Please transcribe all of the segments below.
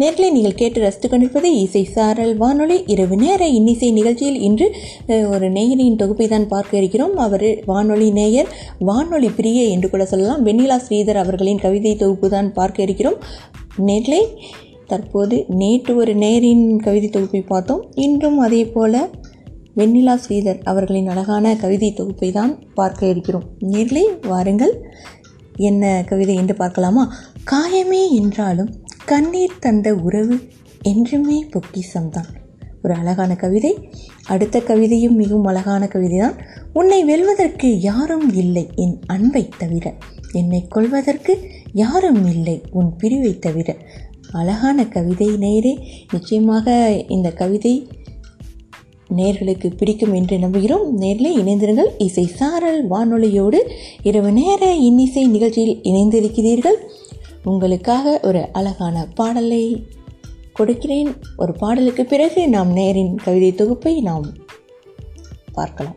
நேர்களை நீங்கள் கேட்டு ரசித்துக் கொண்டிருப்பது இசை சாரல் வானொலி. இரவு நேர இன்னிசை நிகழ்ச்சியில் இன்று ஒரு நேயரின் தொகுப்பை தான் பார்க்க இருக்கிறோம். அவர் வானொலி நேயர் வானொலி பிரிய என்று கூட சொல்லலாம். வெண்ணிலா ஸ்ரீதர் அவர்களின் கவிதை தொகுப்பு தான் பார்க்க இருக்கிறோம். நேர்களை தற்போது நேற்று ஒரு நேரின் கவிதை தொகுப்பை பார்த்தோம். இன்றும் அதே போல் வெண்ணிலா ஸ்ரீதர் அவர்களின் அழகான கவிதை தொகுப்பை தான் பார்க்க இருக்கிறோம். நேர்களை வாருங்கள். என்ன கவிதை என்று பார்க்கலாமா? காயமே என்றாலும் கண்ணீர் தந்த உறவு என்றுமே பொக்கிசம்தான் ஒரு அழகான கவிதை அடுத்த கவிதையும் மிகவும் அழகான கவிதை தான் உன்னை வெல்வதற்கு யாரும் இல்லை என் அன்பை தவிர. என்னை கொள்வதற்கு யாரும் இல்லை உன் பிரிவை தவிர. அழகான கவிதை நேரே நிச்சயமாக இந்த கவிதை நேர்களுக்கு பிடிக்கும் என்று நம்புகிறோம். நேரில் இணைந்திருங்கள். இசை சாரல் வானொலியோடு இரவு நேர இன்னிசை நிகழ்ச்சியில் இணைந்திருக்கிறீர்கள். உங்களுக்காக ஒரு அழகான பாடலை கொடுக்கிறேன். ஒரு பாடலுக்கு பிறகு நாம் நேரின் கவிதை தொகுப்பை நாம் பார்க்கலாம்.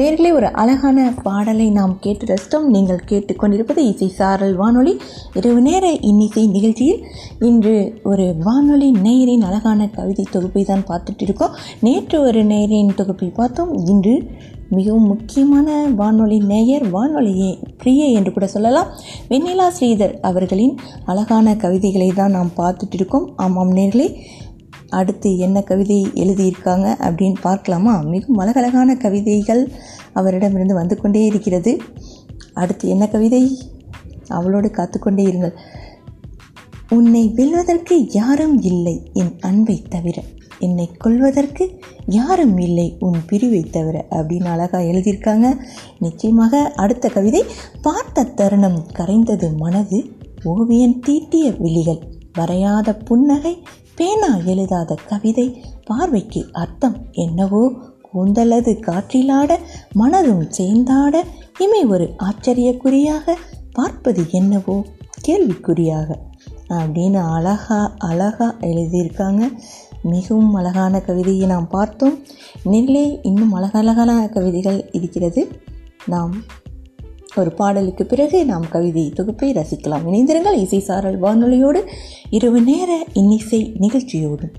நேர்களே ஒரு அழகான பாடலை நாம் கேட்டு ரசித்தோம். நீங்கள் கேட்டுக்கொண்டிருப்பது இசை சாரல் வானொலி. இரவு நேர இன்னிசை நிகழ்ச்சியில் இன்று ஒரு வானொலி நேயரின் அழகான கவிதை தொகுப்பை தான் பார்த்துட்டு இருக்கோம் நேற்று ஒரு நேயரின் தொகுப்பை பார்த்தோம். இன்று மிகவும் முக்கியமான வானொலி நேயர் வானொலியே பிரிய என்று கூட சொல்லலாம். வெண்ணிலா ஸ்ரீதர் அவர்களின் அழகான கவிதைகளை தான் நாம் பார்த்துட்டு இருக்கோம் ஆமாம் நேர்களே அடுத்து என்ன கவிதை எழுதியிருக்காங்க அப்படின்னு பார்க்கலாமா? மிகவும் அழகழகான கவிதைகள் அவரிடமிருந்து வந்து கொண்டே இருக்கிறது. அடுத்து என்ன கவிதை? அவளோடு காத்துக்கொண்டே இருங்கள். உன்னை வெல்வதற்கு யாரும் இல்லை என் அன்பை தவிர. என்னை கொல்வதற்கு யாரும் இல்லை உன் பிரிவை தவிர அப்படின்னு அழகாக எழுதியிருக்காங்க. நிச்சயமாக அடுத்த கவிதை பார்த்த தருணம் கரைந்தது மனது ஓவியன் தீட்டிய விழிகள் வரையாத புன்னகை பேனா எழுதாத கவிதை பார்வைக்கு அர்த்தம் என்னவோ? கூந்தலது காற்றிலாட மனதும் சேர்ந்தாட இமை ஒரு ஆச்சரியக்குறியாக பார்ப்பது என்னவோ? கேள்விக்குறியாக. அப்படின்னு அழகா அழகா எழுதியிருக்காங்க. மிகவும் அழகான கவிதையை நாம் பார்த்தோம். நெல்லே இன்னும் அழகழகான கவிதைகள் இருக்கிறது. நாம் ஒரு பாடலுக்கு பிறகு நாம் கவிதை தொகுப்பை ரசிக்கலாம். இணைந்திருங்கள் இசை சாரல் வானொலியோடு இரவு நேர இன்னிசை நிகழ்ச்சியோடு.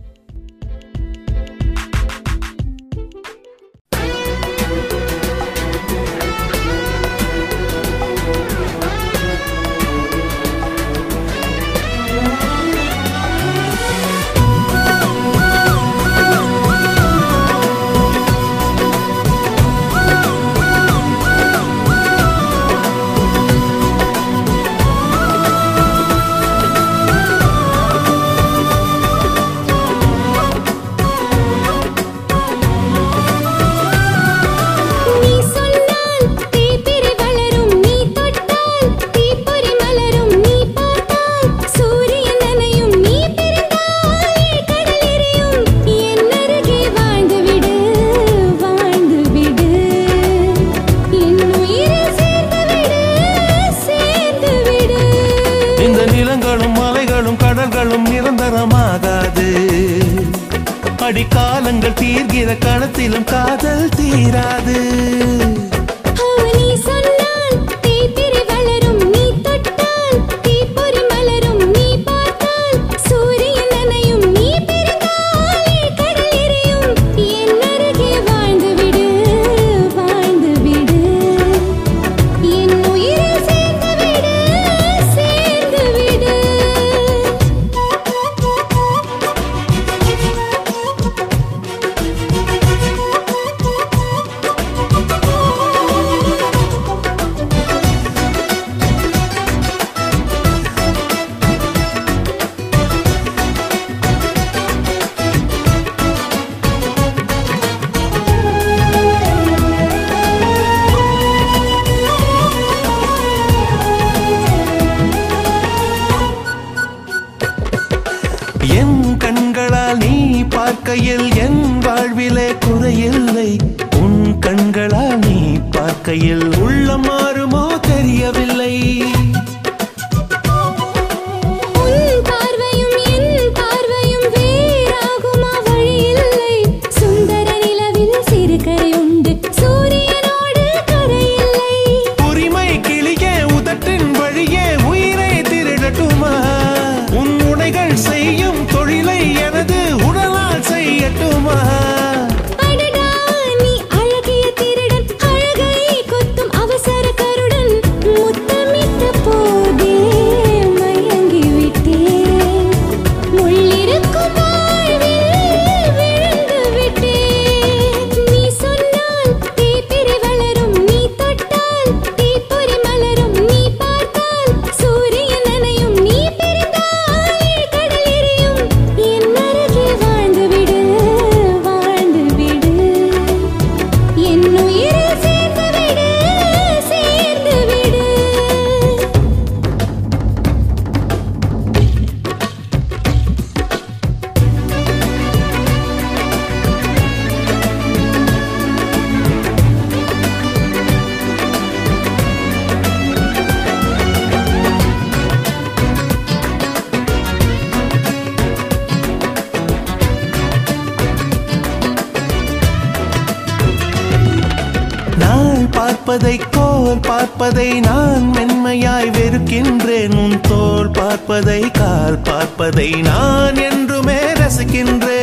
பார்ப்பதை கோல் பார்ப்பதை நான் மென்மையாய் வெறுக்கின்றேன். உன் தோல் பார்ப்பதை கால் பார்ப்பதை நான் என்றுமே ரசிக்கின்றேன்.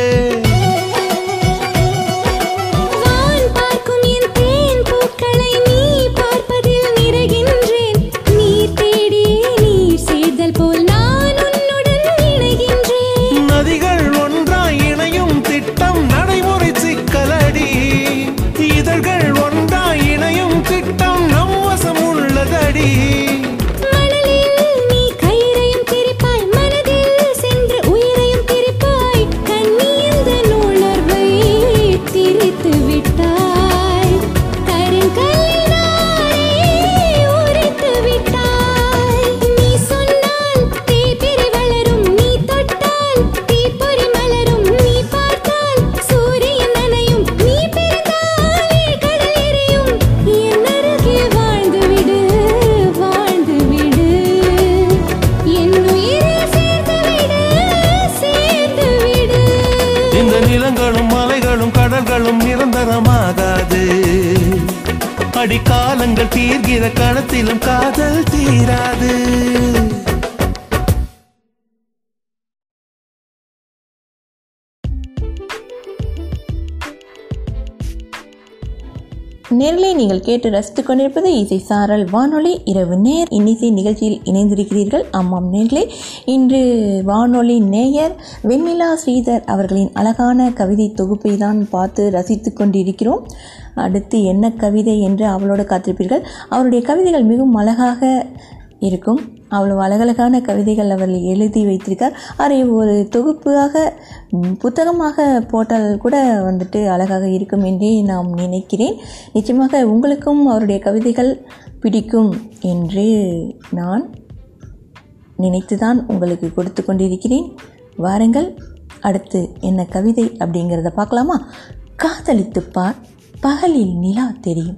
கணத்திலும் காதல் தீராது. நேரிலே நீங்கள் கேட்டு ரசித்துக் கொண்டிருப்பது இசை சாரல் வானொலி. இரவு நேர். இன்னிசை நிகழ்ச்சியில் இணைந்திருக்கிறீர்கள். ஆமாம் நேர்லே இன்று வானொலி நேயர் வெண்ணிலா ஸ்ரீதர் அவர்களின் அழகான கவிதை தொகுப்பை தான் பார்த்து ரசித்து கொண்டிருக்கிறோம். அடுத்து என்ன கவிதை என்று அவளோட காத்திருப்பீர்கள்? அவருடைய கவிதைகள் மிகவும் அழகாக இருக்கும். அவ்வளவு அழகழகான கவிதைகள் அவர் எழுதி வைத்திருக்கார். அதை ஒரு தொகுப்பாக புத்தகமாக போட்டால் கூட வந்துட்டு அழகாக இருக்கும் என்றே நாம் நினைக்கிறேன். நிச்சயமாக உங்களுக்கும் அவருடைய கவிதைகள் பிடிக்கும் என்று நான் நினைத்துதான் உங்களுக்கு கொடுத்து கொண்டிருக்கிறேன். வாருங்கள் அடுத்து என்ன கவிதை அப்படிங்கிறத பார்க்கலாமா? காதலித்துப்பார் பார். பகலில் நிலா தெரியும்.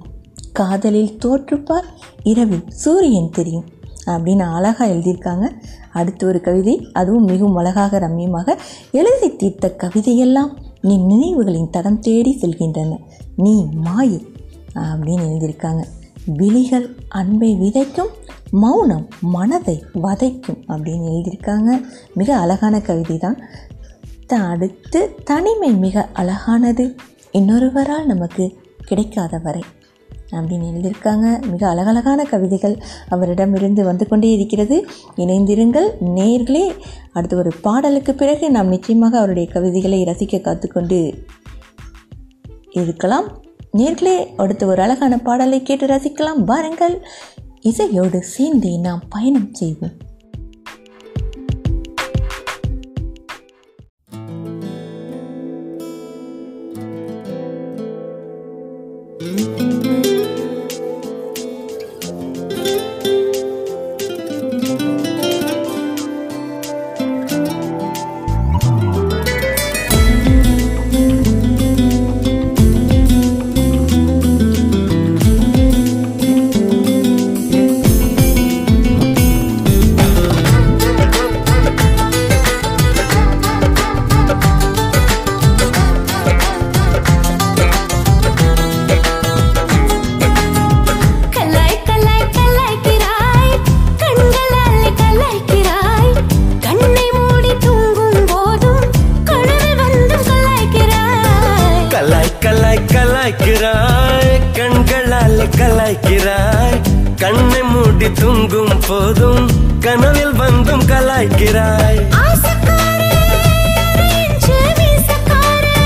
காதலில் தோற்றுப்பார் இரவில் சூரியன் தெரியும். அப்படின்னு அழகாக எழுதியிருக்காங்க. அடுத்து ஒரு கவிதை அதுவும் மிகவும் அழகாக ரம்மியமாக. எழுதி தீர்த்த கவிதையெல்லாம் நீ நினைவுகளின் தடம் தேடி செல்கின்றன. நீ மாயை அப்படின்னு எழுதியிருக்காங்க. விழிகள் அன்பை விதைக்கும் மௌனம் மனதை வதைக்கும் அப்படின்னு எழுதியிருக்காங்க. மிக அழகான கவிதை தான் அடுத்து தனிமை மிக அழகானது. இன்னொருவரால் நமக்கு கிடைக்காத வரை அப்படின்னு எழுதியிருக்காங்க. மிக அழகழகான கவிதைகள் அவரிடமிருந்து வந்து கொண்டே இருக்கிறது. இணைந்திருங்கள். நேர்களே அடுத்த ஒரு பாடலுக்கு பிறகு நாம் நிச்சயமாக அவருடைய கவிதைகளை ரசிக்க காத்துக்கொண்டு இருக்கலாம். நேர்களே அடுத்து ஒரு அழகான பாடலை கேட்டு ரசிக்கலாம். வாருங்கள். இசையோடு சேர்ந்தே நாம் பயணம் செய்வோம். கலாய்க்கிறாய். கண்ணை மூடி தூங்கும் போதும் கனவில் வந்தும் கலாய்க்கிறாய். ஆசக்காரே அரைஞ்சு வீசக்காரே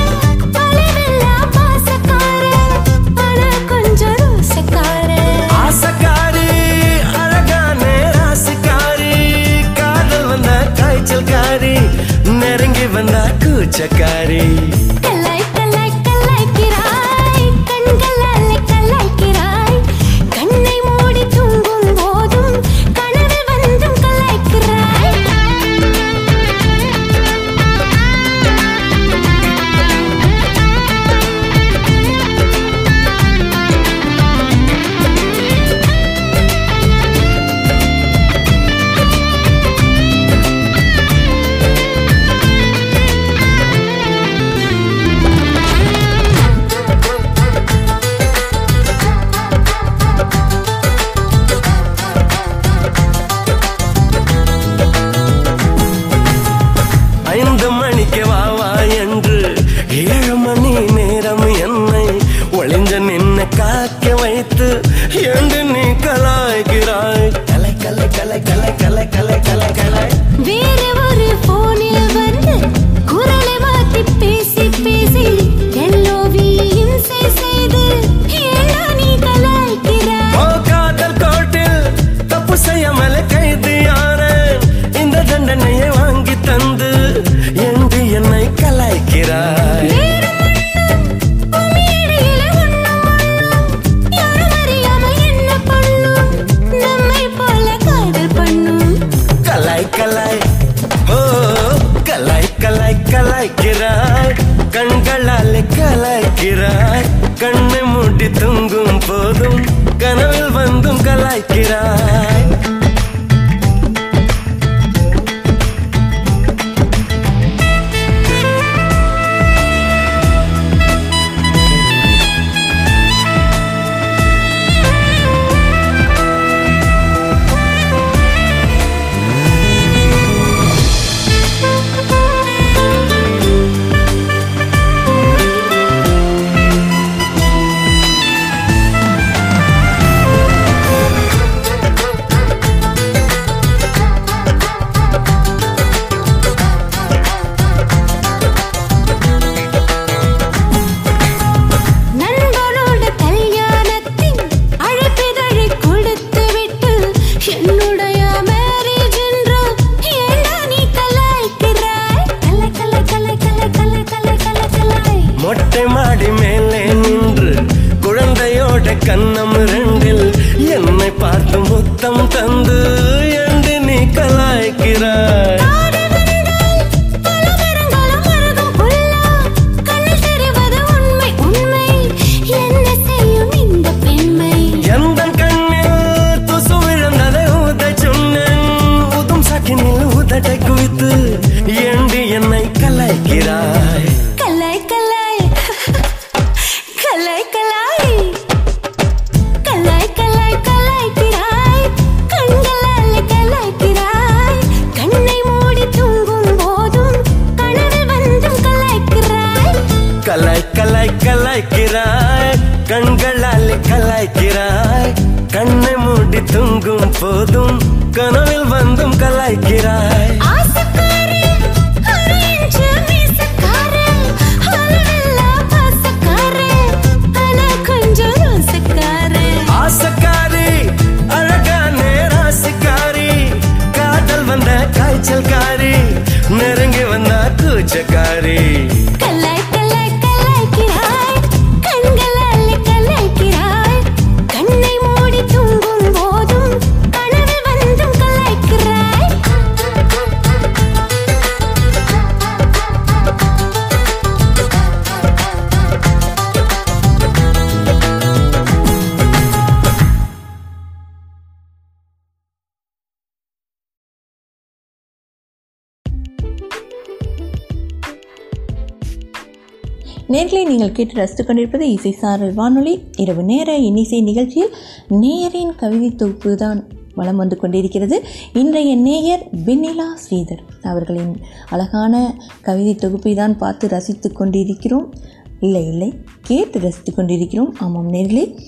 நேர்களை நீங்கள் கேட்டு ரசித்து கொண்டிருப்பது இசை சாரல் வானொலி. இரவு நேர இன்னிசை நிகழ்ச்சியில் நேயரின் கவிதை தொகுப்பு தான் வலம் வந்து கொண்டிருக்கிறது. இன்றைய நேயர் வெண்ணிலா ஸ்ரீதர் அவர்களின் அழகான கவிதை தொகுப்பை தான் பார்த்து ரசித்து கொண்டிருக்கிறோம். இல்லை இல்லை கேட்டு ரசித்து கொண்டிருக்கிறோம். ஆமாம் நேர்களே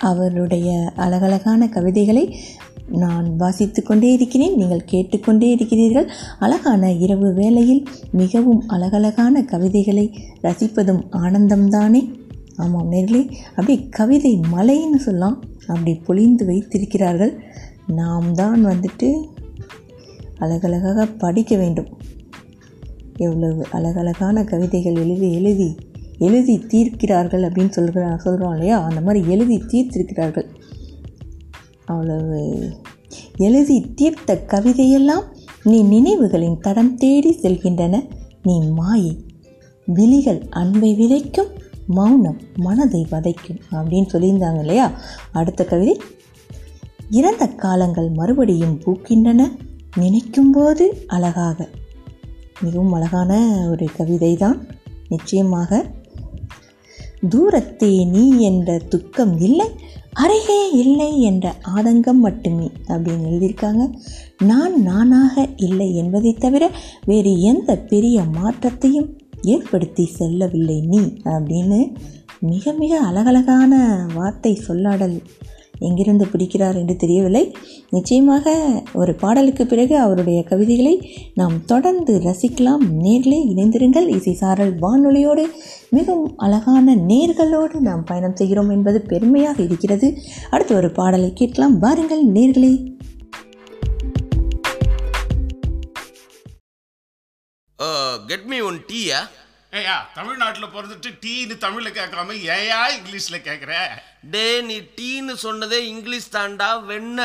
அவருடைய அழகழகான கவிதைகளை நான் வாசித்து கொண்டே இருக்கிறேன் நீங்கள் கேட்டுக்கொண்டே இருக்கிறீர்கள். அழகான இரவு வேளையில் மிகவும் அழகழகான கவிதைகளை ரசிப்பதும் ஆனந்தம்தானே? ஆமாம் நேர்களே அப்படியே கவிதை மலைன்னு சொல்லலாம் அப்படி பொழிந்து வைத்திருக்கிறார்கள். நாம் தான் வந்துட்டு அழகழகாக படிக்க வேண்டும். எவ்வளவு அழகழகான கவிதைகள் எழுதி எழுதி எழுதி தீர்க்கிறார்கள் அப்படின்னு சொல்கிற சொல்கிறோம் இல்லையா? அந்த மாதிரி எழுதி தீர்த்திருக்கிறார்கள். அவ்வளவு. எழுதி தீர்த்த கவிதையெல்லாம் நீ நினைவுகளின் தடம் தேடி செல்கின்றன. நீ மாயை. விழிகள் அன்பை விதைக்கும் மௌனம் மனதை வதைக்கும் அப்படின்னு சொல்லியிருந்தாங்க இல்லையா? அடுத்த கவிதை. இறந்த காலங்கள் மறுபடியும் பூக்கின்றன. நினைக்கும்போது அழகாக. மிகவும் அழகான ஒரு கவிதை தான் நிச்சயமாக தூரத்தே நீ என்ற துக்கம் இல்லை அருகே இல்லை என்ற ஆதங்கம் மட்டுமே அப்படின்னு எழுதியிருக்காங்க. நான் நானாக இல்லை என்பதை தவிர வேறு எந்த பெரிய மாற்றத்தையும் ஏற்படுத்தி செல்லவில்லை நீ அப்படின்னு மிக மிக அழகழகான வார்த்தை சொல்லாடல் எங்கிருந்து பிடிக்கிறார் என்று தெரியவில்லை. நிச்சயமாக ஒரு பாடலுக்கு பிறகு அவருடைய கவிதைகளை நாம் தொடர்ந்து ரசிக்கலாம். நேர்களே இணைந்திருங்கள். இசை சாரல் வானொலியோடு மிகவும் அழகான நேர்களோடு நாம் பயணம் செய்கிறோம் என்பது பெருமையாக இருக்கிறது. அடுத்து ஒரு பாடலை கேட்கலாம். வாருங்கள் நேர்களே. கெட் மீ ஒன் டீயா ஏயா தமிழ்நாட்டுல பிறந்துட்டு டீன்னு தமிழ்ல கேட்காம ஏயா இங்கிலீஷ்ல கேக்குற? டே நீ டீன்னு சொன்னதே இங்கிலீஷ் தாண்டா வெண்ண.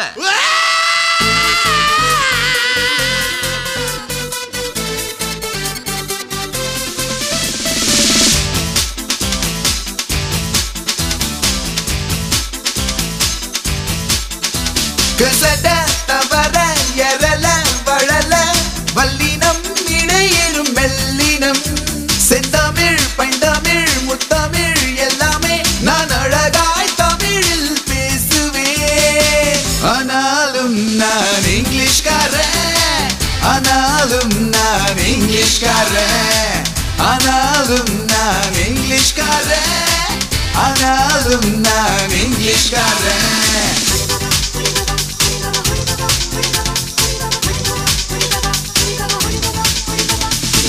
இங்கிலீஷ்காரன் ஆனாலும் நான் இங்கிலீஷ்காரன் ஆனாலும் நான் இங்கிலீஷ்காரன்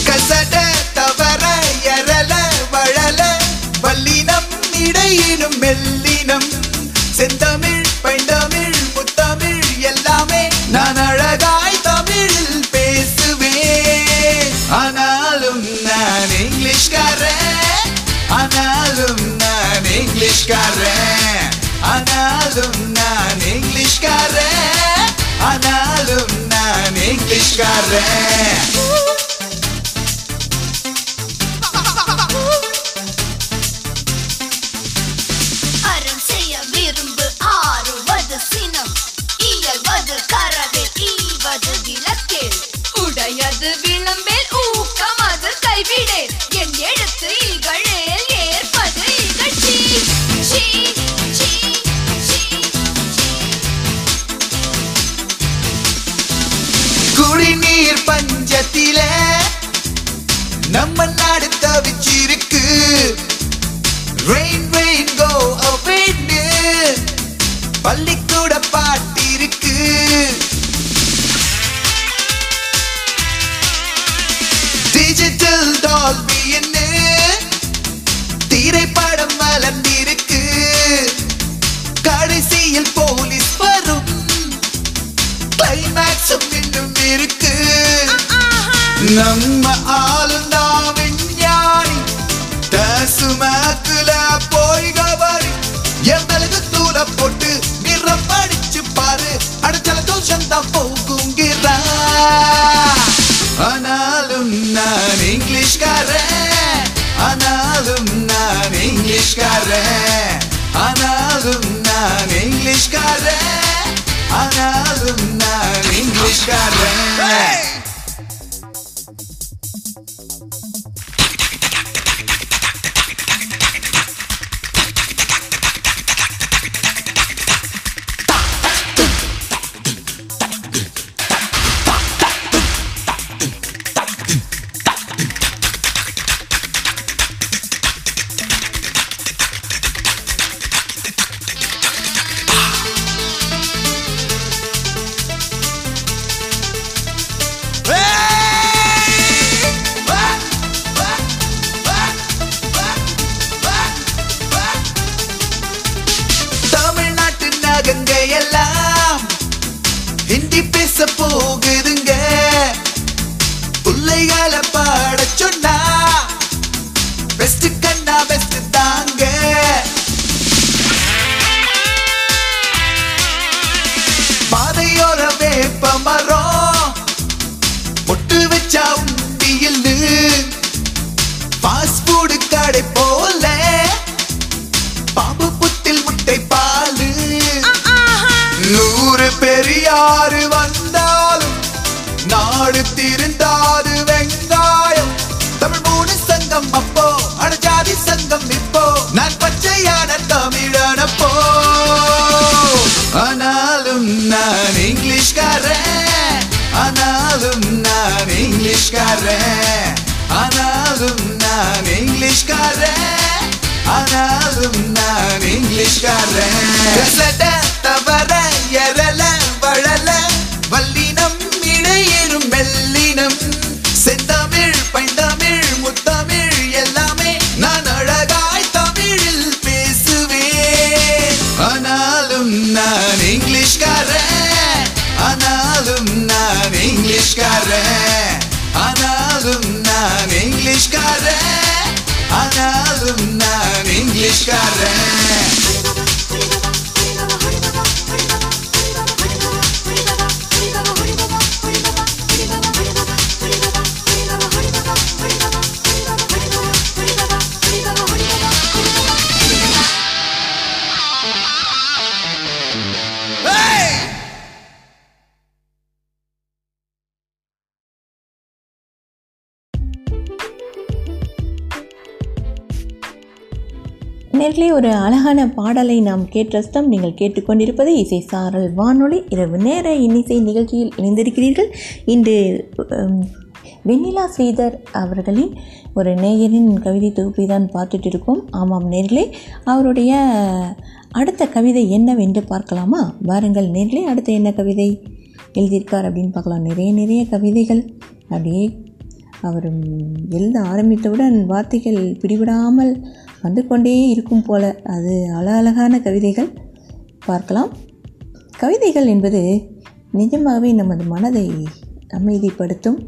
கசட தவற எரல வளல வல்லினம் இடையினும் மெல்லி இங்கிலீஷ்காரன் ஆனாலும் நான் இங்கிலீஷ்காரன் ஆனாலும் நான் இங்கிலீஷ்காரன் அறம் செய்ய விரும்பு ஆறுவது சினம். இயல்வது கரவில் ஈவது விளக்கேள். பெஸ்ட் இங்கிலீஷ்காரன் ஆனாலும் நான் இங்கிலீஷ்காரன் தவற எரல இங்கிலீஷ்காரன் ஒரு அழகான பாடலை நாம் கேட்டஸ்தம் நீங்கள் கேட்டுக்கொண்டிருப்பது இசை சாரல் வானொலி. இரவு நேர இன்னிசை நிகழ்ச்சியில் இணைந்திருக்கிறீர்கள். இன்று வெண்ணிலா ஸ்ரீதர் அவர்களின் ஒரு நேயரின் கவிதை தொகுப்பை தான் பார்த்துட்டு இருக்கோம். ஆமாம் நேர்களே அவருடைய அடுத்த கவிதை என்னவென்று பார்க்கலாமா? வாருங்கள் நேர்களே அடுத்த என்ன கவிதை எழுதியிருக்கார் அப்படின்னு பார்க்கலாம். நிறைய நிறைய கவிதைகள். அப்படியே அவர் எழுத ஆரம்பித்தவுடன் வார்த்தைகள் பிடிவிடாமல் வந்து கொண்டே இருக்கும் போல. அது அழகழகான கவிதைகள். பார்க்கலாம். கவிதைகள் என்பது நிஜமாகவே நமது மனதை அமைதிப்படுத்தும்.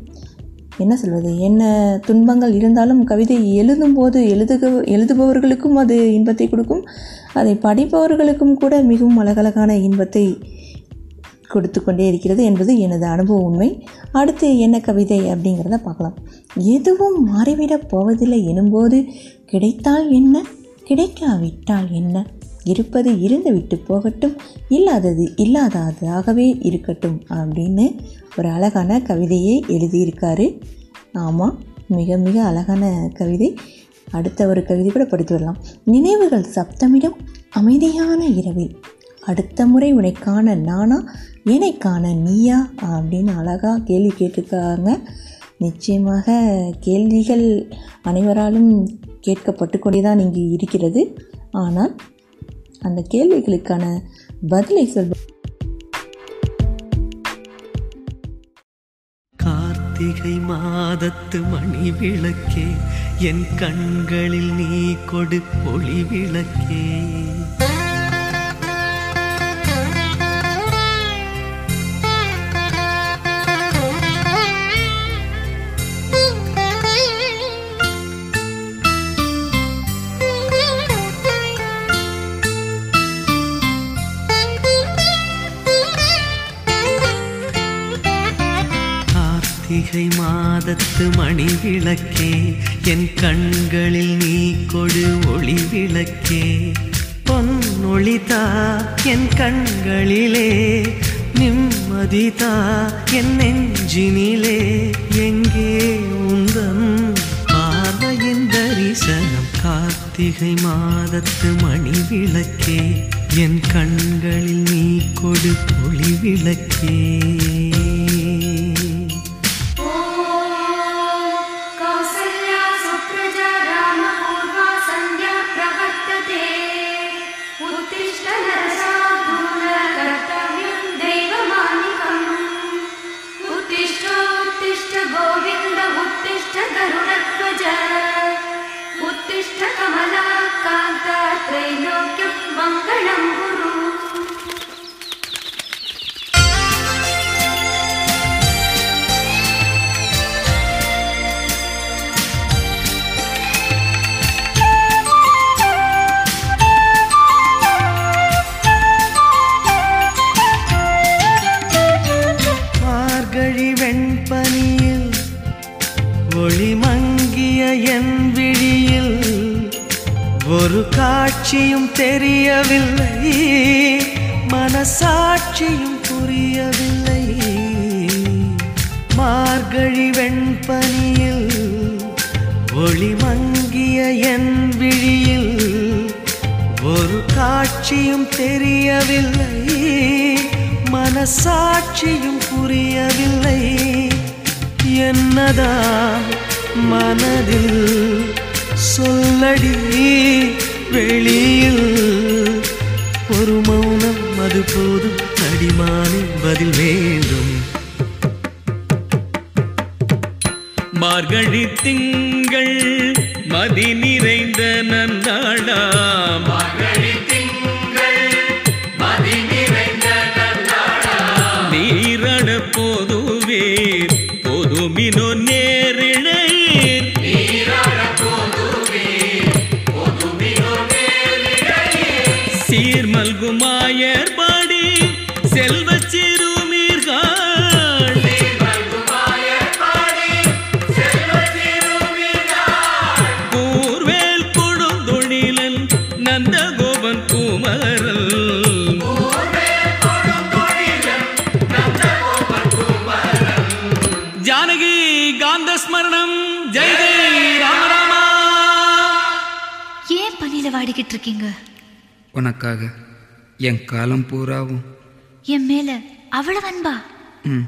என்ன சொல்வது? என்ன துன்பங்கள் இருந்தாலும் கவிதை எழுதும்போது எழுதுக எழுதுபவர்களுக்கும் அது இன்பத்தை கொடுக்கும். அதை படிப்பவர்களுக்கும் கூட மிகவும் அழகழகான இன்பத்தை கொடுத்து கொண்டே இருக்கிறது என்பது எனது அனுபவ உண்மை. அடுத்து என்ன கவிதை அப்படிங்கிறத பார்க்கலாம். எதுவும் மாறிவிடப் போவதில்லை எனும்போது கிடைத்தால் என்ன? கிடைக்காவிட்டால் என்ன? இருப்பது இருந்து விட்டு போகட்டும் இல்லாதது இல்லாததாகவே இருக்கட்டும் அப்படின்னு ஒரு அழகான கவிதையை எழுதியிருக்காரு. ஆமாம் மிக மிக அழகான கவிதை. அடுத்த ஒரு கவிதை கூட படித்து வரலாம். நினைவுகள் சப்தமிடம் அமைதியான இரவில். அடுத்த முறை உன்னை காண நானா? என்னை காண நீயா? அப்படின்னு அழகாக கேள்வி கேட்டிருக்காங்க. நிச்சயமாக கேள்விகள் அனைவராலும் கேட்கப்பட்டு கொண்டே தான் இங்கு இருக்கிறது. ஆனால் அந்த கேள்விகளுக்கான பதிலை சொல் கார்த்திகை மாதத்து மணி விளக்கே என் கண்களில் நீ கொடு பொழி விளக்கே கார்த்திகை மாதத்து மணி விளக்கே என் கண்களில் நீ கொடு ஒளி விளக்கே. பொன்னொளிதா என் கண்களிலே நிம்மதிதா என் நெஞ்சினிலே. எங்கே உந்தன் பார்வையின் தரிசனம் கார்த்திகை மாதத்து மணி விளக்கே என் கண்களில் நீ கொடு ஒளி விளக்கே. வாடிக்கிட்டு இருக்கீங்க உனக்காக என் காலம் பூராவும். என் மேல அவ்வளவு அன்பா? ம்.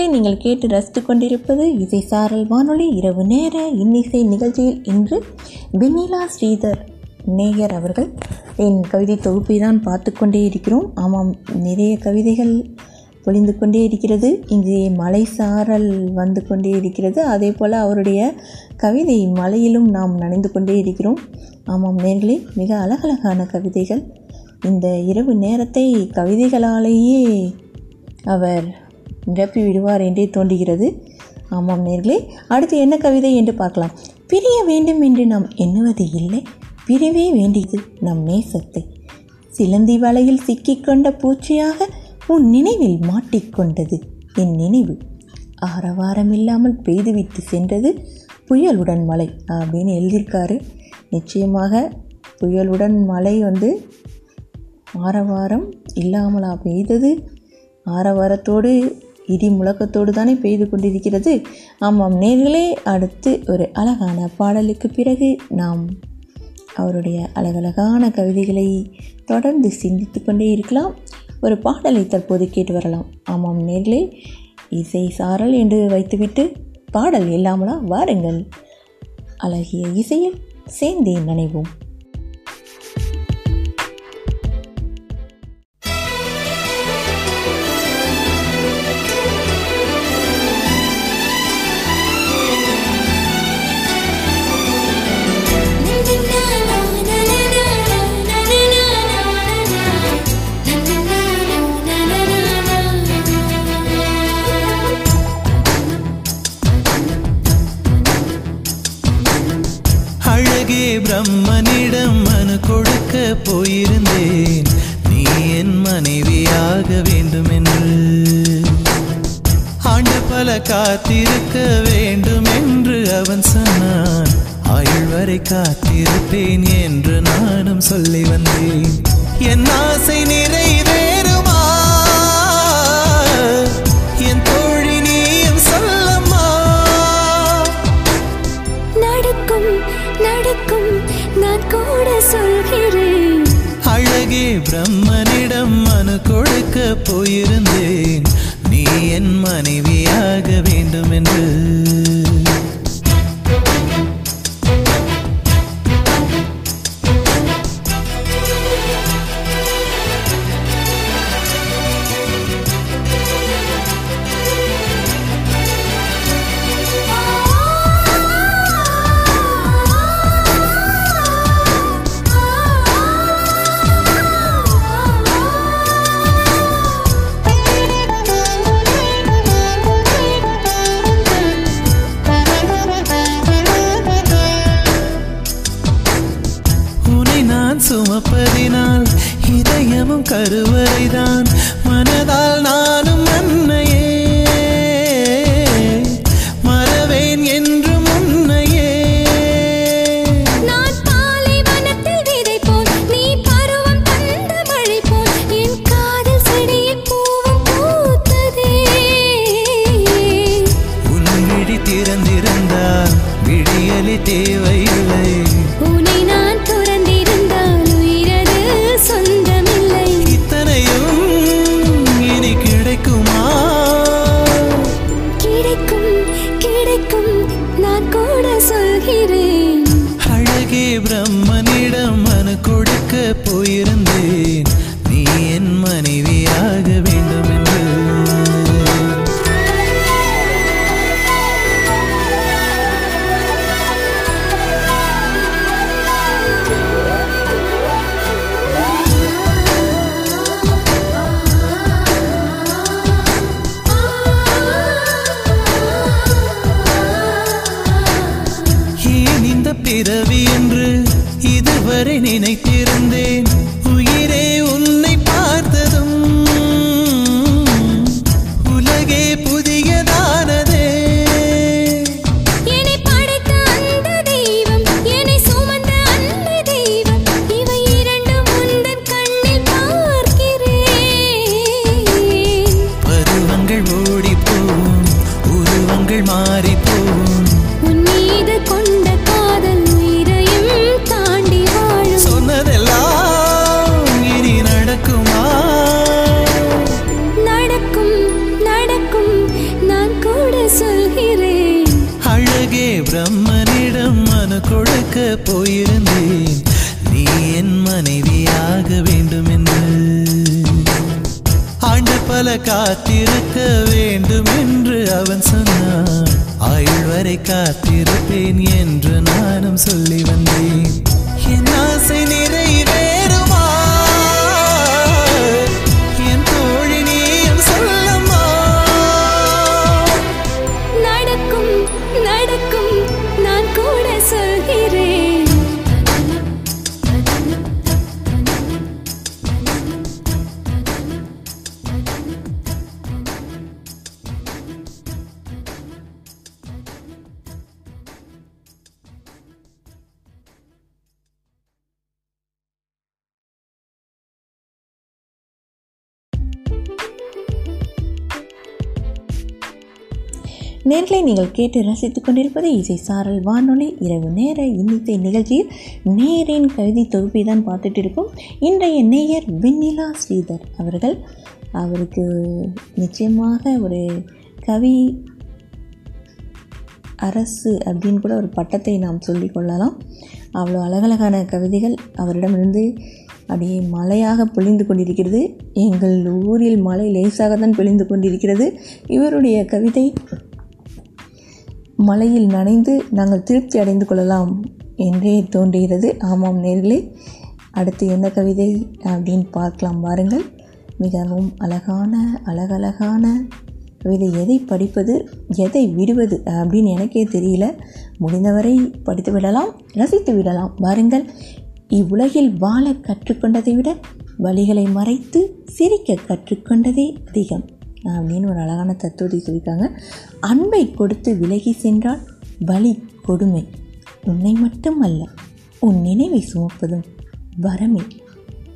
நேர்களை நீங்கள் கேட்டு ரசித்து கொண்டிருப்பது இசை சாரல் வானொலி இரவு நேர இன்னிசை நிகழ்ச்சியில் இன்று வெண்ணிலா ஸ்ரீதர் நேயர் அவர்கள். என் கவிதை தொகுப்பை தான் பார்த்து கொண்டே இருக்கிறோம். ஆமாம் நிறைய கவிதைகள் பொழிந்து கொண்டே இருக்கிறது. இங்கே மலை சாரல் வந்து கொண்டே இருக்கிறது. அதே போல் அவருடைய கவிதை மலையிலும் நாம் நனைந்து கொண்டே இருக்கிறோம். ஆமாம் நேர்களே மிக அழகழகான கவிதைகள். இந்த இரவு நேரத்தை கவிதைகளாலேயே அவர் நிரப்பி விடுவார் என்றே தோன்றுகிறது. ஆமாம் நேர்களே அடுத்து என்ன கவிதை என்று பார்க்கலாம். பிரிய வேண்டும் என்று நாம் எண்ணுவது இல்லை. பிரிவே வேண்டியது நம் நேசத்தை. சிலந்தி வலையில் சிக்கிக்கொண்ட பூச்சியாக உன் நினைவில் மாட்டிக்கொண்டது என் நினைவு. ஆரவாரம் இல்லாமல் பெய்துவிட்டு சென்றது புயலுடன் மழை அப்படின்னு எழுதியிருக்காரு. நிச்சயமாக புயலுடன் மழை வந்து ஆரவாரம் இல்லாமலா பெய்தது? ஆரவாரத்தோடு இடி முழக்கத்தோடு தானே பெய்து கொண்டிருக்கிறது? ஆமாம் நேர்களே அடுத்து ஒரு அழகான பாடலுக்கு பிறகு நாம் அவருடைய அழகழகான கவிதைகளை தொடர்ந்து சிந்தித்து கொண்டே இருக்கலாம். ஒரு பாடலை தற்போது கேட்டு வரலாம். ஆமாம் நேர்களே இசை சாரல் என்று வைத்துவிட்டு பாடல் இல்லாமலா வாருங்கள். அழகிய இசையில் சேர்ந்தே நினைவோம். காத்திருக்க வேண்டும் என்று அவன் சொன்னான். ஆயுள் வரை காத்திருப்பேன் என்று நானும் சொல்லி வந்தேன். என் ஆசை நிறைவேறுமா? என் தோழி நீயும் சொல்லம்மா? நடக்கும் நடக்கும் நான் கூட சொல்கிறேன். அழகே பிரம்மனிடம் மனு கொடுக்க போயிருந்தேன். நீ என் மனைவியாக வேண்டும் என்று. காத்திருப்பேன் என்று நானும் சொல்லி வந்தேன் நேர்களை நீங்கள் கேட்டு ரசித்துக் கொண்டிருப்பது இசை சாரல் வானொலி. இரவு நேர இன்னிசை நிகழ்ச்சியில் நேரின் கவிதை தொகுப்பை தான் பார்த்துட்டு இருக்கோம். இன்றைய நேயர் வெண்ணிலா ஸ்ரீதர் அவர்கள். அவருக்கு நிச்சயமாக ஒரு கவி அரசு அப்படின்னு கூட ஒரு பட்டத்தை நாம் சொல்லிக் கொள்ளலாம். அவ்வளோ அழகழகான கவிதைகள் அவரிடமிருந்து அப்படியே மழையாக பொழிந்து கொண்டிருக்கிறது. எங்கள் ஊரில் மழை தான் பொழிந்து கொண்டிருக்கிறது. இவருடைய கவிதை மழையில் நனைந்து நாங்கள் திருப்தி அடைந்து கொள்ளலாம் என்றே தோன்றுகிறது. ஆமாம் நேர்களே அடுத்து என்ன கவிதை அப்படின்னு பார்க்கலாம் வாருங்கள் மிகவும் அழகான அழகழகான கவிதை. எதை படிப்பது எதை விடுவது அப்படின்னு எனக்கே தெரியல. முடிந்தவரை படித்து விடலாம் ரசித்து விடலாம். வாருங்கள் இவ்வுலகில் வாழ கற்றுக்கொண்டதை விட வழிகளை மறைத்து சிரிக்க கற்றுக்கொண்டதே அதிகம். அப்படின்னு ஒரு அழகான தத்துவத்தை சொல்லியிருக்காங்க. அன்பை கொடுத்து விலகி சென்றால் வலி கொடுமை. உன்னை மட்டும் அல்ல உன் நினைவை சுமப்பதும் வரமே.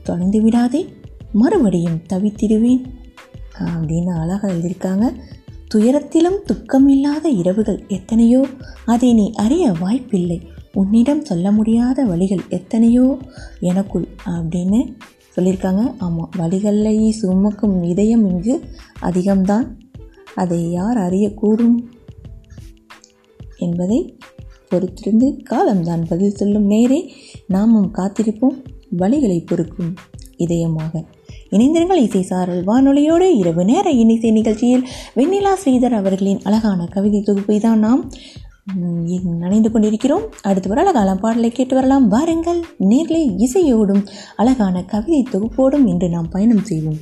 தொலைந்து விடாதே மறுபடியும் தவித்திடுவேன். அப்படின்னு அழகாக எழுதியிருக்காங்க. துயரத்திலும் துக்கமில்லாத இரவுகள் எத்தனையோ? அதை நீ அறிய வாய்ப்பில்லை. உன்னிடம் சொல்ல முடியாத வழிகள் எத்தனையோ? எனக்குள் அப்படின்னு சொல்லியிருக்காங்க. ஆமாம் வழிகளை சுமக்கும் இதயம் இங்கு அதிகம்தான். அதை யார் அறியக்கூடும் என்பதை பொறுத்திருந்து காலம்தான் பதில் சொல்லும் நேரே நாமும் காத்திருப்போம் வழிகளை பொறுக்கும் இதயமாக. இணைந்திருங்கள் இசை சாரல் வானொலியோடு இரவு நேர இன்னிசை நிகழ்ச்சியில் வெண்ணிலா ஸ்ரீதர் அவர்களின் அழகான கவிதை தொகுப்பை தான் நாம் நனைந்து கொண்டிருக்கிறோம். அடுத்து ஒரு அழகான பாடலை கேட்டு வரலாம். வாருங்கள் நேர்களை இசையோடும் அழகான கவிதை தொகுப்போடும் இன்று நாம் பயணம் செய்வோம்.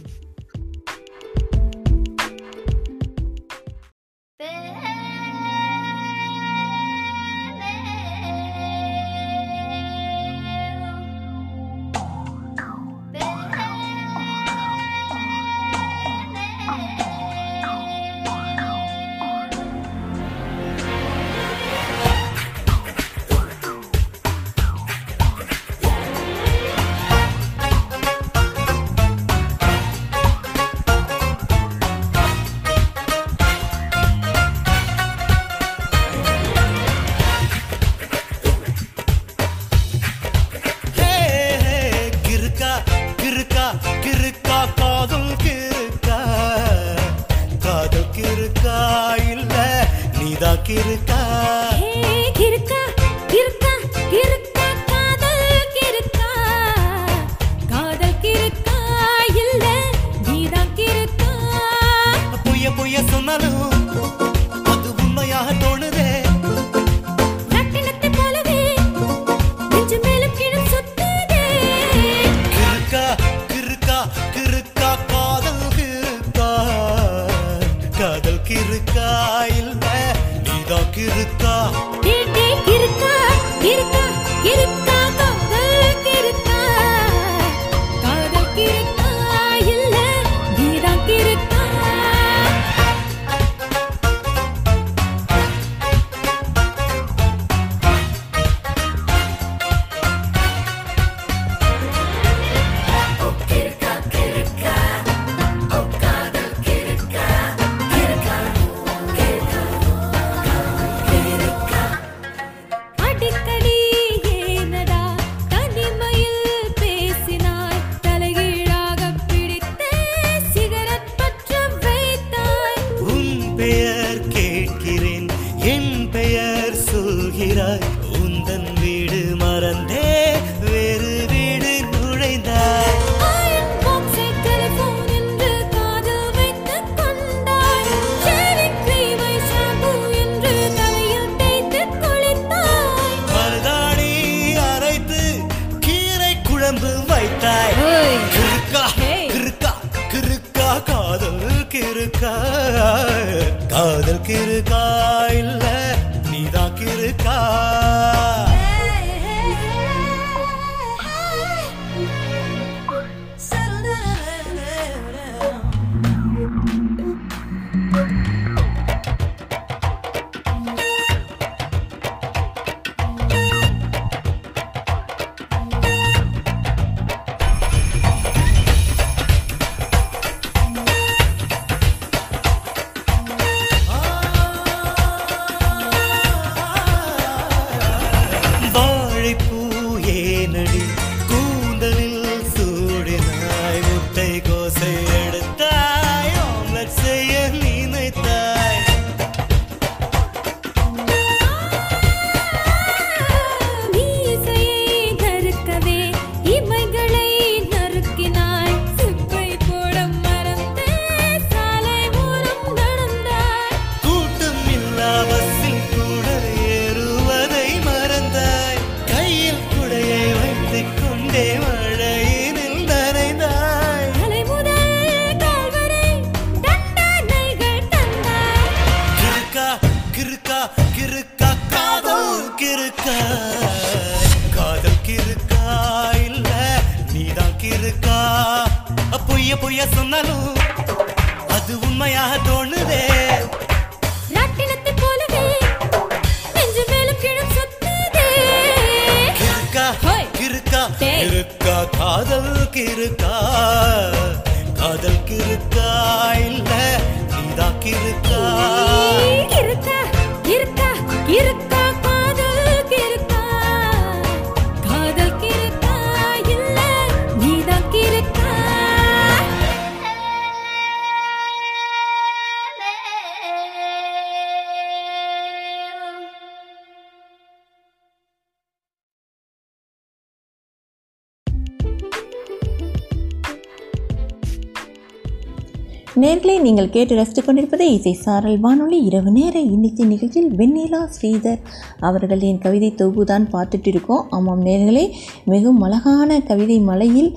நீங்கள் கேட்டு ரசித்துக் கொண்டிருப்பது இசை சாரல் வானொலி இரவு நேர இன்னிசை நிகழ்ச்சியில் வெண்ணிலா ஸ்ரீதர் அவர்களின் கவிதை தொகுப்பு தான் பார்த்துட்டு இருக்கோம். ஆமாம் நேர்களே மிகவும் அழகான கவிதை மலையில்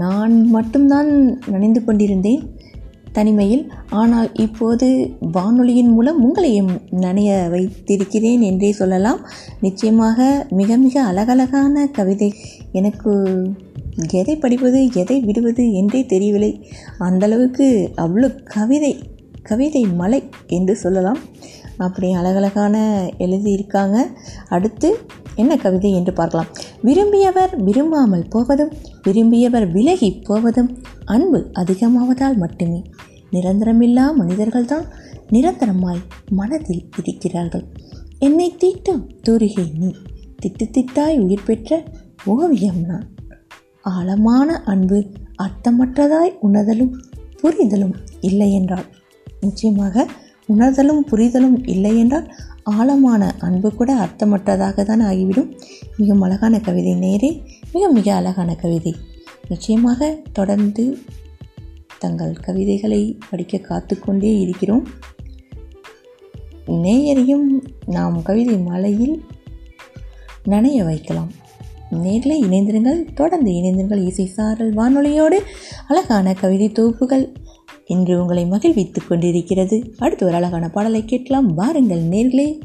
நான் மட்டும்தான் நனைந்து கொண்டிருந்தேன். தனிமையில் ஆனால் இப்போது வானொலியின் மூலம் உங்களையும் நனைய வைத்திருக்கிறேன் என்றே சொல்லலாம். நிச்சயமாக மிக மிக அழகழகான கவிதை எனக்கு எதை படிப்பது எதை விடுவது என்றே தெரியவில்லை. அந்தளவுக்கு அவ்வளோ கவிதை கவிதை மலை என்று சொல்லலாம். அப்படி அழகழகான எழுதியிருக்காங்க. அடுத்து என்ன கவிதை என்று பார்க்கலாம். விரும்பியவர் விரும்பாமல் போவதும் விரும்பியவர் விலகி போவதும் அன்பு அதிகமாவதால் மட்டுமே. நிரந்தரமில்லா மனிதர்கள்தான் நிரந்தரமாய் மனதில் இருக்கிறார்கள் என்னை தீட்டும் தூரிகை நீ திட்டு திட்டாய் உயிர் பெற்ற ஓவியம் நான். ஆழமான அன்பு அர்த்தமற்றதாய் உணர்தலும் புரிதலும் இல்லை என்றால் நிச்சயமாக உணர்தலும் புரிதலும் இல்லை என்றால் ஆழமான அன்பு கூட அர்த்தமற்றதாக தான் ஆகிவிடும். மிக அழகான கவிதை நேரே மிக மிக அழகான கவிதை. நிச்சயமாக தொடர்ந்து தங்கள் கவிதைகளை படிக்க காத்துக்கொண்டே இருக்கிறோம். நேயரையும் நாம் கவிதை மலையில் நனைய வைக்கலாம். நேரில் இணைந்திருங்கள். தொடர்ந்து இணைந்திருங்கள் இசை சாரல் வானொலியோடு. அழகான கவிதை தொகுப்புகள் இன்று உங்களை மகிழ்வித்துக் கொண்டிருக்கிறது. அடுத்து ஒரு அழகான பாடலை கேட்கலாம். வாருங்கள் நேர்களே.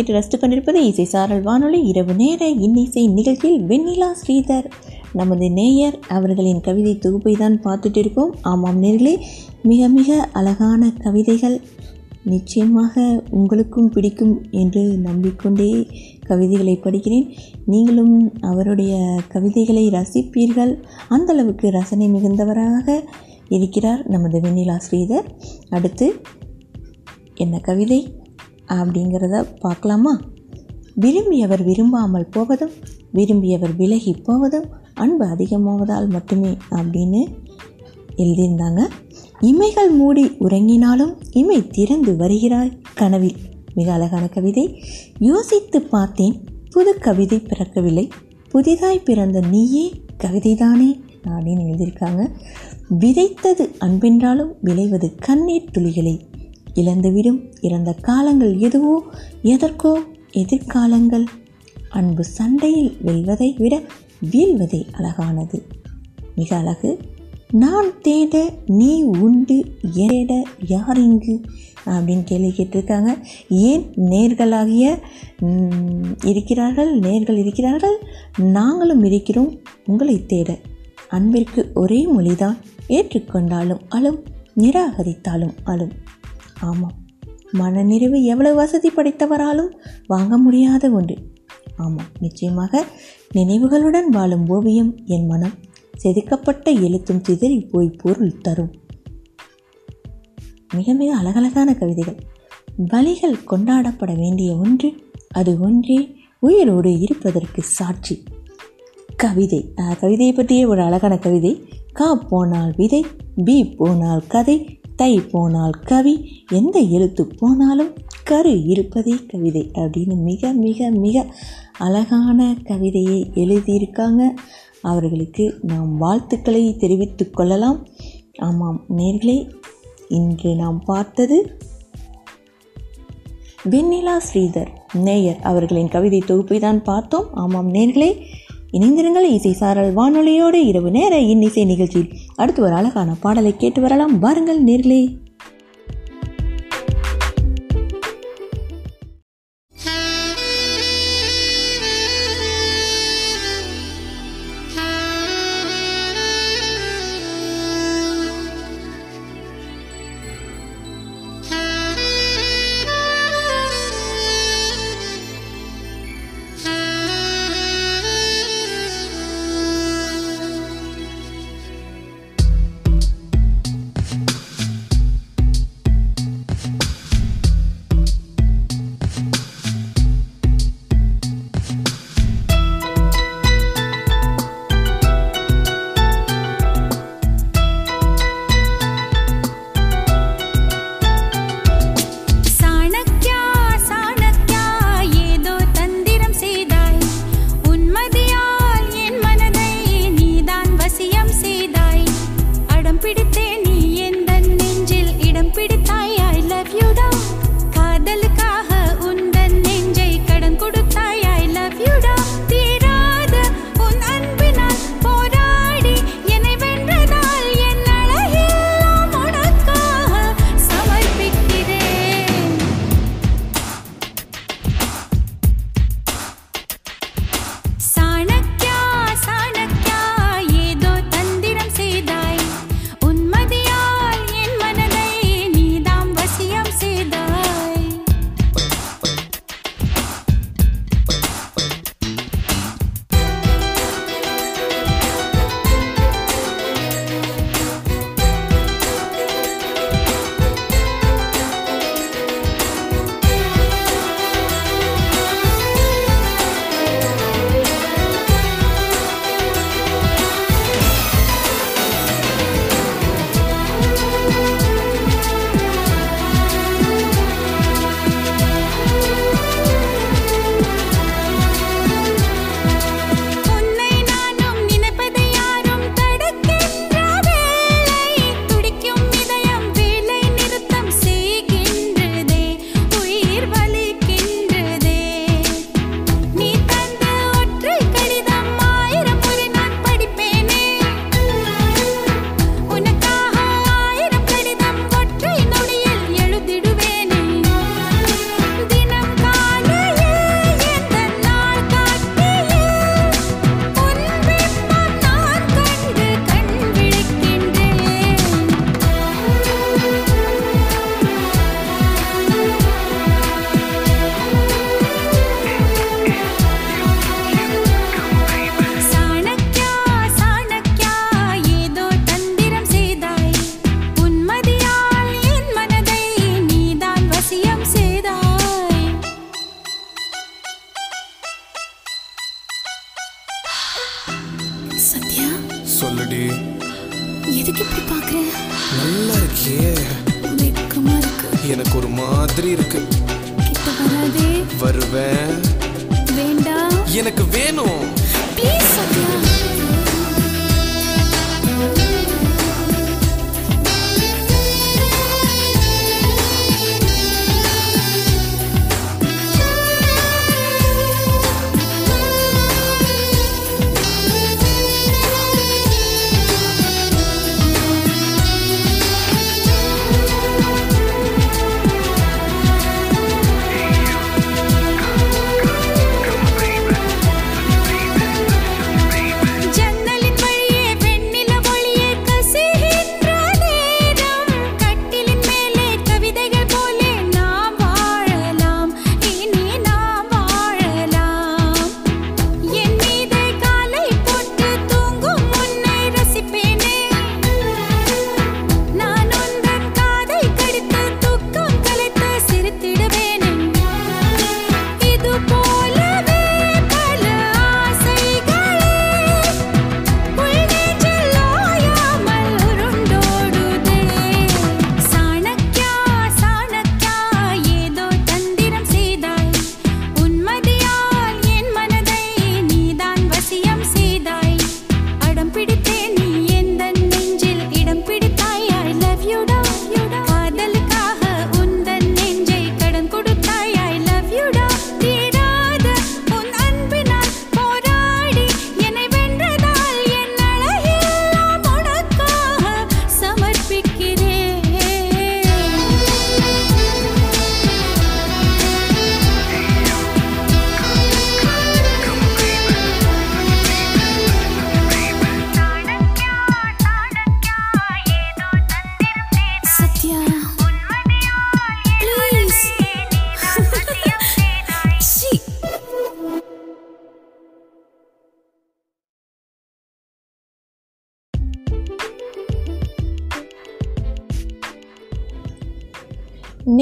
கேட்டு ரசித்து கொண்டிருப்பது இசை சாரல் வானொலி. இரவு நேர இன்னிசை நிகழ்ச்சியில் வெண்ணிலா ஸ்ரீதர். நமது நேயர் அவர்களின் கவிதை தொகுப்பை தான் பார்த்துட்டு இருக்கோம். ஆமாம் நேர்களே மிக மிக அழகான கவிதைகள் நிச்சயமாக உங்களுக்கும் பிடிக்கும் என்று நம்பிக்கொண்டே கவிதைகளை படிக்கிறேன். நீங்களும் அவருடைய கவிதைகளை ரசிப்பீர்கள். அந்தளவுக்கு ரசனை மிகுந்தவராக இருக்கிறார் நமது வெண்ணிலா ஸ்ரீதர். அடுத்து என்ன கவிதை? அப்படிங்கிறத பார்க்கலாமா? விரும்பியவர் விரும்பாமல் போவதும் விரும்பியவர் விலகி போவதும் அன்பு அதிகமாவதால் மட்டுமே அப்படின்னு எழுதியிருந்தாங்க. இமைகள் மூடி உறங்கினாலும் இமை திறந்து வருகிறாய் கனவில். மிக அழகான கவிதை. யோசித்து பார்த்தேன் புது கவிதை பிறக்கவில்லை. புதிதாய் பிறந்த நீயே கவிதைதானே அப்படின்னு எழுதியிருக்காங்க. விதைத்தது அன்பென்றாலும் விளைவது கண்ணீர் துளிகளை இழந்துவிடும். இறந்த காலங்கள் எதுவோ எதற்கோ எதிர்காலங்கள். அன்பு சண்டையில் வெல்வதை விட வீழ்வதே அழகானது. மிக அழகு. நான் தேட நீ உண்டு ஏட யார் இங்கு அப்படின்னு கேள்வி கேட்டிருக்காங்க. ஏன் நேர்களாகிய இருக்கிறார்கள் நேர்கள் இருக்கிறார்கள்? நாங்களும் இருக்கிறோம் உங்களை தேட. அன்பிற்கு ஒரே மொழிதான். ஏற்றுக்கொண்டாலும் அழும் நிராகரித்தாலும் அழும். ஆமாம். மனநிறைவு எவ்வளவு வசதி படைத்தவராலும் வாங்க முடியாத ஒன்று. ஆமாம் நிச்சயமாக நினைவுகளுடன் வாழும் ஓவியம் என் மனம் செதுக்கப்பட்ட எழுத்தும் சிதறி போய் பொருள் தரும். மிக மிக அழகழகான கவிதைகள். வழிகள் கொண்டாடப்பட வேண்டிய ஒன்று அது ஒன்றே உயிரோடு இருப்பதற்கு சாட்சி. கவிதை. கவிதையை பற்றிய ஒரு அழகான கவிதை. கா போனால் விதை பி போனால் கதை. தை போனால் கவி எந்த எழுத்து போனாலும் கரு இருப்பதே கவிதை அப்படின்னு மிக மிக மிக அழகான கவிதையை எழுதியிருக்காங்க. அவர்களுக்கு நாம் வாழ்த்துக்களை தெரிவித்து கொள்ளலாம். ஆமாம் நேர்களே இன்று நாம் பார்த்தது வெண்ணிலா ஸ்ரீதர் நேயர் அவர்களின் கவிதை தொகுப்பை தான் பார்த்தோம். ஆமாம் நேர்களே இணைந்திருங்கள் இசை சாரல் வானொலியோடு இரவு நேர இன்னிசை நிகழ்ச்சியில் அடுத்து ஒரு அழகான பாடலை கேட்டு வரலாம். வாருங்கள் நேர்களே.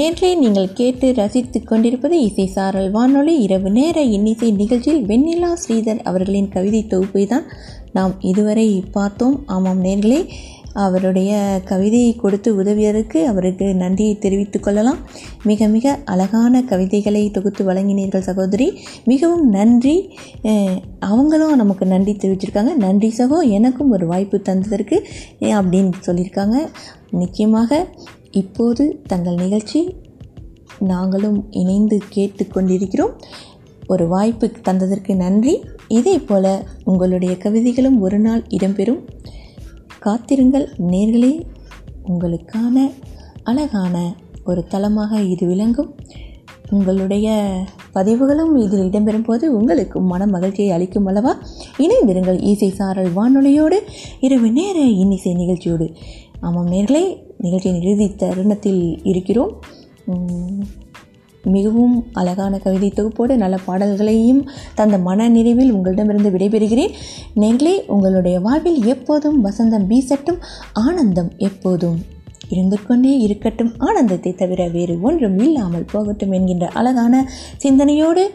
நேர்களை நீங்கள் கேட்டு ரசித்துக் கொண்டிருப்பது இசை சாரல் வானொலி. இரவு நேர இன்னிசை நிகழ்ச்சியில் வெண்ணிலா ஸ்ரீதர் அவர்களின் கவிதை தொகுப்பை தான் நாம் இதுவரை பார்த்தோம். ஆமாம் நேர்களே அவருடைய கவிதையை கொடுத்து உதவியதற்கு அவருக்கு நன்றியை தெரிவித்துக் கொள்ளலாம். மிக மிக அழகான கவிதைகளை தொகுத்து வழங்கினீர்கள் சகோதரி. மிகவும் நன்றி. அவங்களும் நமக்கு நன்றி தெரிவிச்சிருக்காங்க. நன்றி சகோ எனக்கும் ஒரு வாய்ப்பு தந்ததற்கு அப்படின்னு சொல்லியிருக்காங்க. நிச்சயமாக இப்போது தங்கள் நிகழ்ச்சி நாங்களும் இணைந்து கேட்டுக்கொண்டிருக்கிறோம். ஒரு வாய்ப்பு தந்ததற்கு நன்றி. இதே போல உங்களுடைய கவிதைகளும் ஒரு நாள் இடம்பெறும். காத்திருங்கள் நேர்களே உங்களுக்கான அழகான ஒரு தளமாக இது விளங்கும். உங்களுடைய பதிவுகளும் இதில் இடம்பெறும் போது உங்களுக்கு மன மகிழ்ச்சியை அளிக்கும் அல்லவா? இணைந்திருங்கள் இசை சாரல் வானொலியோடு இரவு நேர இன்னிசை நிகழ்ச்சியோடு. ஆமாம் நேர்களே நிகழ்ச்சியின் இறுதி தருணத்தில் இருக்கிறோம். மிகவும் அழகான கவிதை தொகுப்போடு நல்ல பாடல்களையும் தந்த மன நிறைவில் உங்களிடமிருந்து விடைபெறுகிறேன். நேர்களே உங்களுடைய வாழ்வில் எப்போதும் வசந்தம் வீசட்டும் ஆனந்தம் எப்போதும் இருந்து கொண்டே இருக்கட்டும். ஆனந்தத்தை தவிர வேறு ஒன்றும் இல்லாமல் போகட்டும் என்கின்ற அழகான சிந்தனையோடு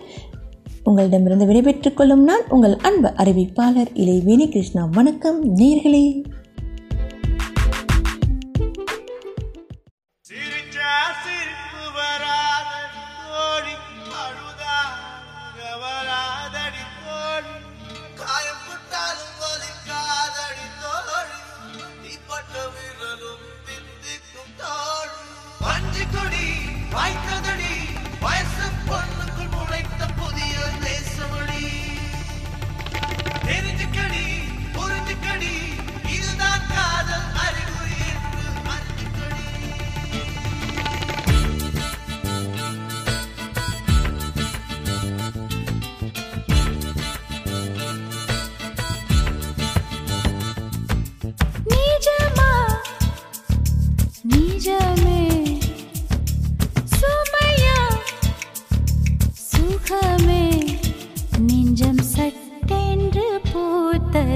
உங்களிடமிருந்து விடைபெற்றுக் கொள்ளும் நான் உங்கள் அன்பு அறிவிப்பாளர் இலை வேணி கிருஷ்ணா வணக்கம் நேர்களே.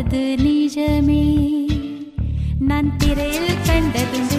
அது நிஜமே. நான் திரையில் கண்டதுண்டு